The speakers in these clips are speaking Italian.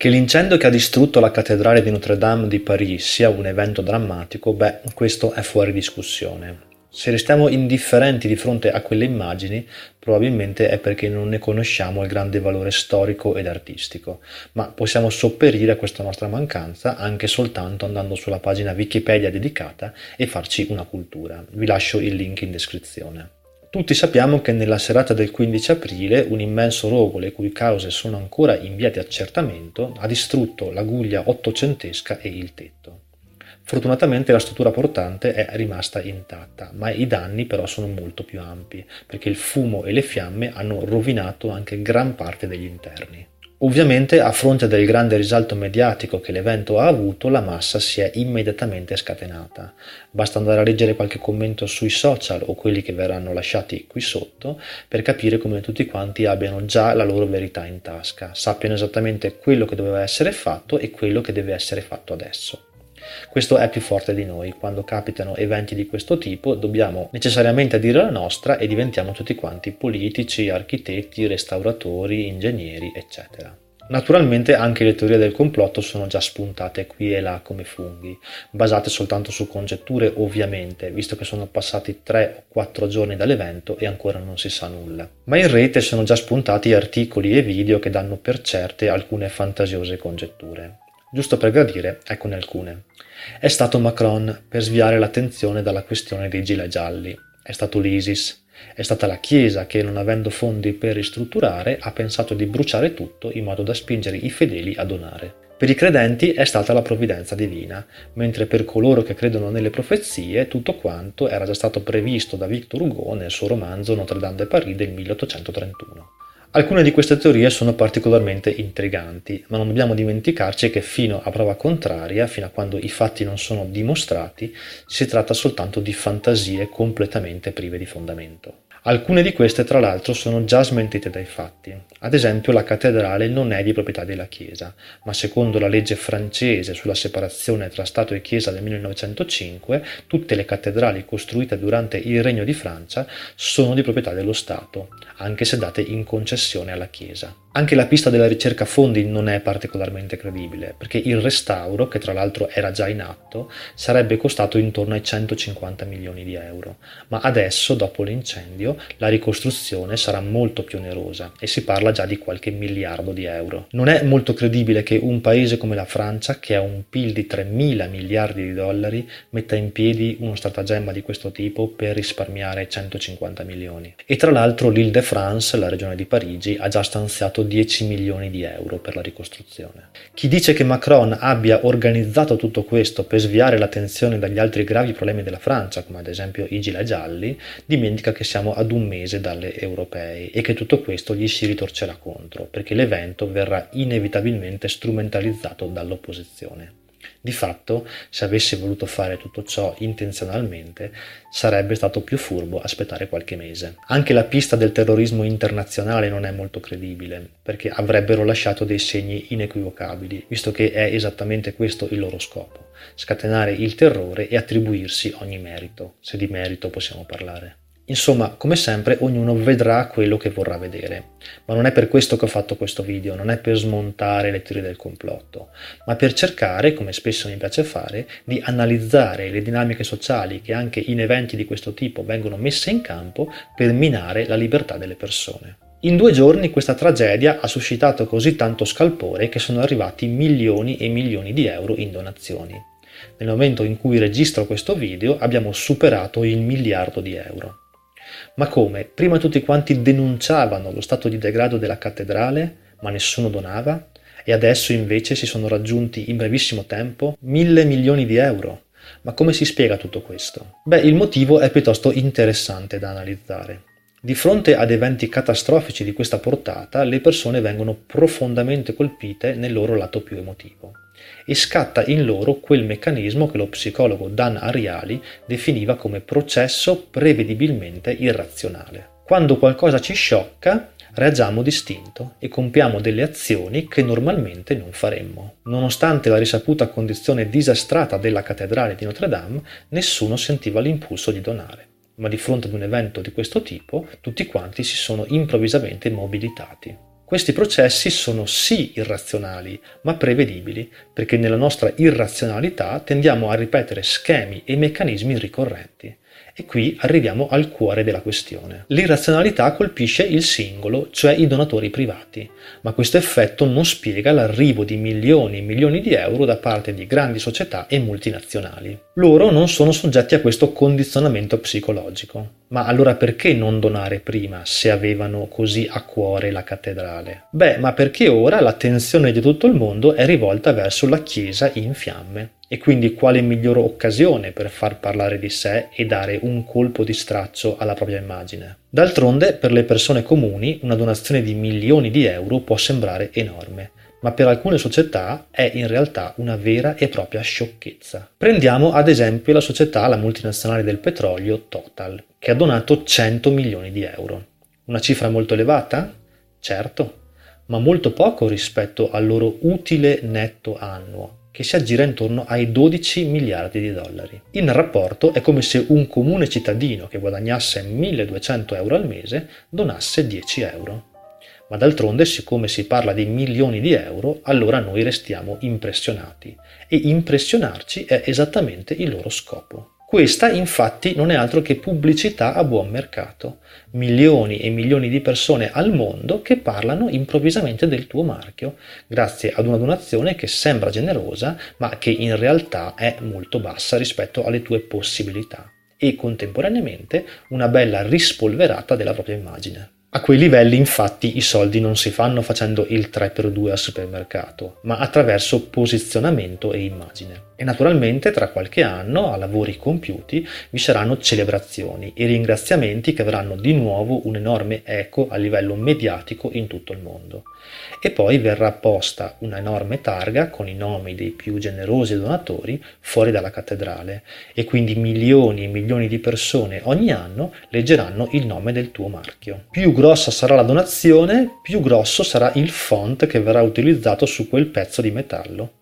Che l'incendio che ha distrutto la cattedrale di Notre Dame di Parigi sia un evento drammatico, beh, questo è fuori discussione. Se restiamo indifferenti di fronte a quelle immagini, probabilmente è perché non ne conosciamo il grande valore storico ed artistico, ma possiamo sopperire a questa nostra mancanza anche soltanto andando sulla pagina Wikipedia dedicata e farci una cultura. Vi lascio il link in descrizione. Tutti sappiamo che nella serata del 15 aprile un immenso rogo, le cui cause sono ancora in via di accertamento, ha distrutto la guglia ottocentesca e il tetto. Fortunatamente la struttura portante è rimasta intatta, ma i danni però sono molto più ampi, perché il fumo e le fiamme hanno rovinato anche gran parte degli interni. Ovviamente, a fronte del grande risalto mediatico che l'evento ha avuto, la massa si è immediatamente scatenata. Basta andare a leggere qualche commento sui social o quelli che verranno lasciati qui sotto per capire come tutti quanti abbiano già la loro verità in tasca, sappiano esattamente quello che doveva essere fatto e quello che deve essere fatto adesso. Questo è più forte di noi. Quando capitano eventi di questo tipo dobbiamo necessariamente dire la nostra e diventiamo tutti quanti politici, architetti, restauratori, ingegneri, eccetera. Naturalmente anche le teorie del complotto sono già spuntate qui e là come funghi, basate soltanto su congetture ovviamente, visto che sono passati 3 o 4 giorni dall'evento e ancora non si sa nulla. Ma in rete sono già spuntati articoli e video che danno per certe alcune fantasiose congetture. Giusto per gradire, eccone alcune. È stato Macron per sviare l'attenzione dalla questione dei gilet gialli. È stato l'ISIS. È stata la Chiesa che, non avendo fondi per ristrutturare, ha pensato di bruciare tutto in modo da spingere i fedeli a donare. Per i credenti è stata la provvidenza divina, mentre per coloro che credono nelle profezie tutto quanto era già stato previsto da Victor Hugo nel suo romanzo Notre Dame de Paris del 1831. Alcune di queste teorie sono particolarmente intriganti, ma non dobbiamo dimenticarci che fino a prova contraria, fino a quando i fatti non sono dimostrati, si tratta soltanto di fantasie completamente prive di fondamento. Alcune di queste, tra l'altro, sono già smentite dai fatti. Ad esempio, la cattedrale non è di proprietà della Chiesa, ma secondo la legge francese sulla separazione tra Stato e Chiesa del 1905, tutte le cattedrali costruite durante il Regno di Francia sono di proprietà dello Stato, anche se date in concessione alla Chiesa. Anche la pista della ricerca fondi non è particolarmente credibile, perché il restauro, che tra l'altro era già in atto, sarebbe costato intorno ai 150 milioni di euro, ma adesso, dopo l'incendio, la ricostruzione sarà molto più onerosa e si parla già di qualche miliardo di euro. Non è molto credibile che un paese come la Francia, che ha un PIL di 3 mila miliardi di dollari, metta in piedi uno stratagemma di questo tipo per risparmiare 150 milioni. E tra l'altro l'Île-de-France, la regione di Parigi, ha già stanziato 10 milioni di euro per la ricostruzione. Chi dice che Macron abbia organizzato tutto questo per sviare l'attenzione dagli altri gravi problemi della Francia, come ad esempio i gilet gialli, dimentica che siamo ad un mese dalle europee e che tutto questo gli si ritorcerà contro, perché l'evento verrà inevitabilmente strumentalizzato dall'opposizione. Di fatto, se avesse voluto fare tutto ciò intenzionalmente, sarebbe stato più furbo aspettare qualche mese. Anche la pista del terrorismo internazionale non è molto credibile, perché avrebbero lasciato dei segni inequivocabili, visto che è esattamente questo il loro scopo, scatenare il terrore e attribuirsi ogni merito, se di merito possiamo parlare. Insomma, come sempre, ognuno vedrà quello che vorrà vedere. Ma non è per questo che ho fatto questo video, non è per smontare le teorie del complotto, ma per cercare, come spesso mi piace fare, di analizzare le dinamiche sociali che anche in eventi di questo tipo vengono messe in campo per minare la libertà delle persone. In due giorni questa tragedia ha suscitato così tanto scalpore che sono arrivati milioni e milioni di euro in donazioni. Nel momento in cui registro questo video abbiamo superato il miliardo di euro. Ma come? Prima tutti quanti denunciavano lo stato di degrado della cattedrale, ma nessuno donava? E adesso invece si sono raggiunti in brevissimo tempo mille milioni di euro. Ma come si spiega tutto questo? Beh, il motivo è piuttosto interessante da analizzare. Di fronte ad eventi catastrofici di questa portata, le persone vengono profondamente colpite nel loro lato più emotivo e scatta in loro quel meccanismo che lo psicologo Dan Ariely definiva come processo prevedibilmente irrazionale. Quando qualcosa ci sciocca, reagiamo distinto e compiamo delle azioni che normalmente non faremmo. Nonostante la risaputa condizione disastrata della cattedrale di Notre Dame, nessuno sentiva l'impulso di donare. Ma di fronte ad un evento di questo tipo, tutti quanti si sono improvvisamente mobilitati. Questi processi sono sì irrazionali, ma prevedibili, perché nella nostra irrazionalità tendiamo a ripetere schemi e meccanismi ricorrenti. E qui arriviamo al cuore della questione. L'irrazionalità colpisce il singolo, cioè i donatori privati, ma questo effetto non spiega l'arrivo di milioni e milioni di euro da parte di grandi società e multinazionali. Loro non sono soggetti a questo condizionamento psicologico. Ma allora perché non donare prima se avevano così a cuore la cattedrale? Beh, ma perché ora l'attenzione di tutto il mondo è rivolta verso la Chiesa in fiamme. E quindi quale migliore occasione per far parlare di sé e dare un colpo di straccio alla propria immagine? D'altronde, per le persone comuni, una donazione di milioni di euro può sembrare enorme, ma per alcune società è in realtà una vera e propria sciocchezza. Prendiamo ad esempio la società, la multinazionale del petrolio Total, che ha donato 100 milioni di euro. Una cifra molto elevata? Certo, ma molto poco rispetto al loro utile netto annuo, che si aggira intorno ai 12 miliardi di dollari. In rapporto è come se un comune cittadino che guadagnasse 1200 euro al mese donasse 10 euro. Ma d'altronde, siccome si parla di milioni di euro, allora noi restiamo impressionati. E impressionarci è esattamente il loro scopo. Questa infatti non è altro che pubblicità a buon mercato. Milioni e milioni di persone al mondo che parlano improvvisamente del tuo marchio, grazie ad una donazione che sembra generosa, ma che in realtà è molto bassa rispetto alle tue possibilità e contemporaneamente una bella rispolverata della propria immagine. A quei livelli infatti i soldi non si fanno facendo il 3x2 al supermercato, ma attraverso posizionamento e immagine. E naturalmente tra qualche anno, a lavori compiuti, vi saranno celebrazioni e ringraziamenti che avranno di nuovo un enorme eco a livello mediatico in tutto il mondo. E poi verrà posta una enorme targa con i nomi dei più generosi donatori fuori dalla cattedrale e quindi milioni e milioni di persone ogni anno leggeranno il nome del tuo marchio. Più grossa sarà la donazione, più grosso sarà il font che verrà utilizzato su quel pezzo di metallo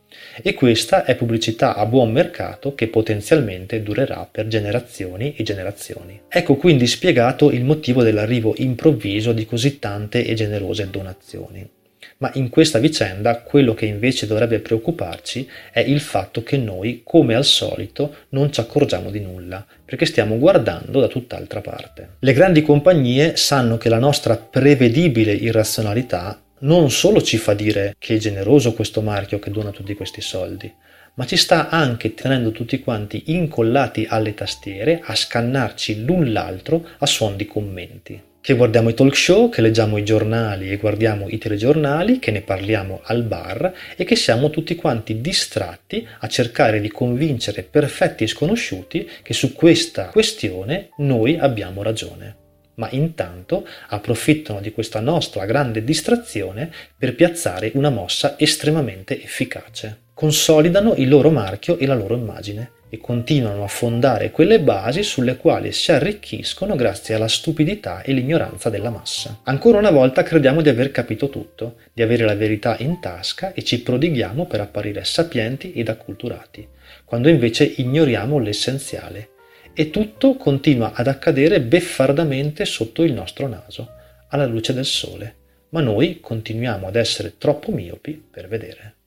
e questa è pubblicità a buon mercato che potenzialmente durerà per generazioni e generazioni. Ecco quindi spiegato il motivo dell'arrivo improvviso di così tante e generose donazioni. Ma in questa vicenda quello che invece dovrebbe preoccuparci è il fatto che noi, come al solito, non ci accorgiamo di nulla, perché stiamo guardando da tutt'altra parte. Le grandi compagnie sanno che la nostra prevedibile irrazionalità non solo ci fa dire che è generoso questo marchio che dona tutti questi soldi, ma ci sta anche tenendo tutti quanti incollati alle tastiere a scannarci l'un l'altro a suon di commenti. Che guardiamo i talk show, che leggiamo i giornali e guardiamo i telegiornali, che ne parliamo al bar e che siamo tutti quanti distratti a cercare di convincere perfetti sconosciuti che su questa questione noi abbiamo ragione ma intanto approfittano di questa nostra grande distrazione per piazzare una mossa estremamente efficace. Consolidano il loro marchio e la loro immagine e continuano a fondare quelle basi sulle quali si arricchiscono grazie alla stupidità e l'ignoranza della massa. Ancora una volta crediamo di aver capito tutto, di avere la verità in tasca e ci prodighiamo per apparire sapienti ed acculturati, quando invece ignoriamo l'essenziale e tutto continua ad accadere beffardamente sotto il nostro naso, alla luce del sole, ma noi continuiamo ad essere troppo miopi per vedere.